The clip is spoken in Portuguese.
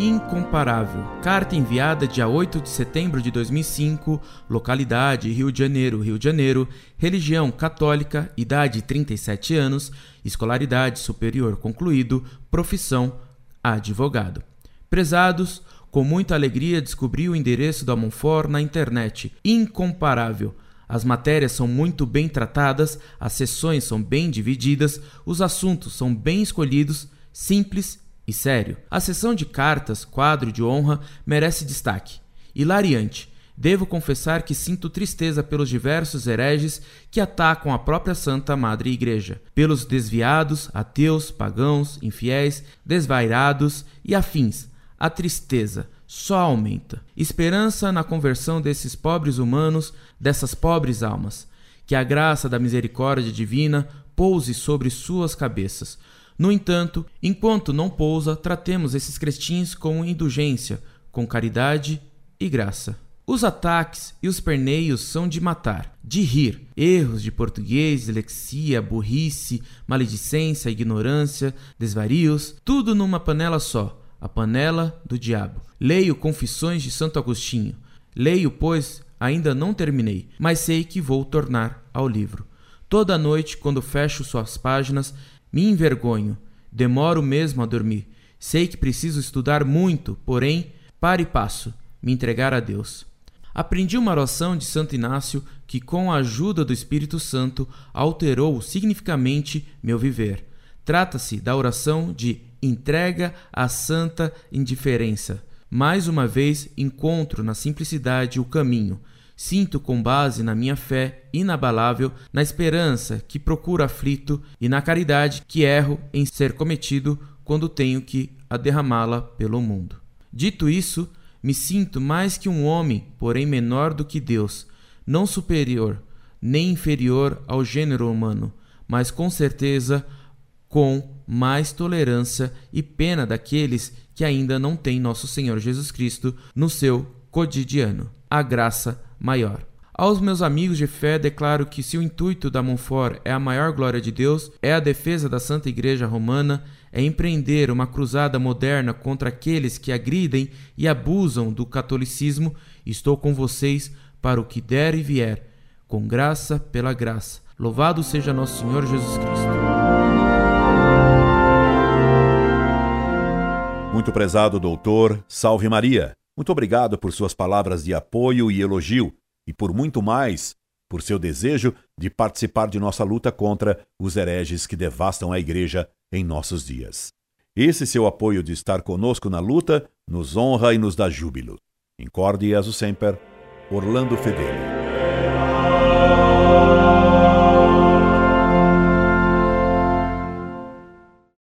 incomparável. Carta enviada dia 8 de setembro de 2005, localidade Rio de Janeiro, Rio de Janeiro, religião católica, idade 37 anos, escolaridade superior concluído, profissão advogado. Prezados, com muita alegria descobri o endereço da Monfort na internet. Incomparável. As matérias são muito bem tratadas, as sessões são bem divididas, os assuntos são bem escolhidos, simples e sério. A sessão de cartas, quadro de honra, merece destaque. Hilariante. Devo confessar que sinto tristeza pelos diversos hereges que atacam a própria Santa Madre Igreja, pelos desviados, ateus, pagãos, infiéis, desvairados e afins. A tristeza só aumenta. Esperança na conversão desses pobres humanos, dessas pobres almas. Que a graça da misericórdia divina pouse sobre suas cabeças no entanto, enquanto não pousa, tratemos esses cristins com indulgência, com caridade e graça. Os ataques e os perneios são de matar, de rir. Erros de português, dislexia, burrice, maledicência, ignorância, desvarios, tudo numa panela só, a panela do diabo. Leio Confissões de Santo Agostinho. Leio, pois, ainda não terminei, mas sei que vou tornar ao livro. Toda noite, quando fecho suas páginas, me envergonho, demoro mesmo a dormir. Sei que preciso estudar muito, porém, para e passo, me entregar a Deus. Aprendi uma oração de Santo Inácio que, com a ajuda do Espírito Santo, alterou significativamente meu viver. Trata-se da oração de entrega à santa indiferença. Mais uma vez encontro na simplicidade o caminho, Sinto com base na minha fé inabalável, na esperança que procuro aflito e na caridade que erro em ser cometido quando tenho que a derramá-la pelo mundo. Dito isso, me sinto mais que um homem, porém menor do que Deus, não superior, nem inferior ao gênero humano, mas com certeza com mais tolerância e pena daqueles que ainda não têm nosso Senhor Jesus Cristo no seu cotidiano. A graça maior. Aos meus amigos de fé, declaro que se o intuito da Monfort é a maior glória de Deus, é a defesa da Santa Igreja Romana, é empreender uma cruzada moderna contra aqueles que agridem e abusam do catolicismo, estou com vocês para o que der e vier, com graça pela graça. Louvado seja nosso Senhor Jesus Cristo. Muito prezado doutor, salve Maria. Muito obrigado por suas palavras de apoio e elogio e por muito mais, por seu desejo de participar de nossa luta contra os hereges que devastam a Igreja em nossos dias. Esse seu apoio de estar conosco na luta nos honra e nos dá júbilo. Incorde e sempre, Orlando Fedeli.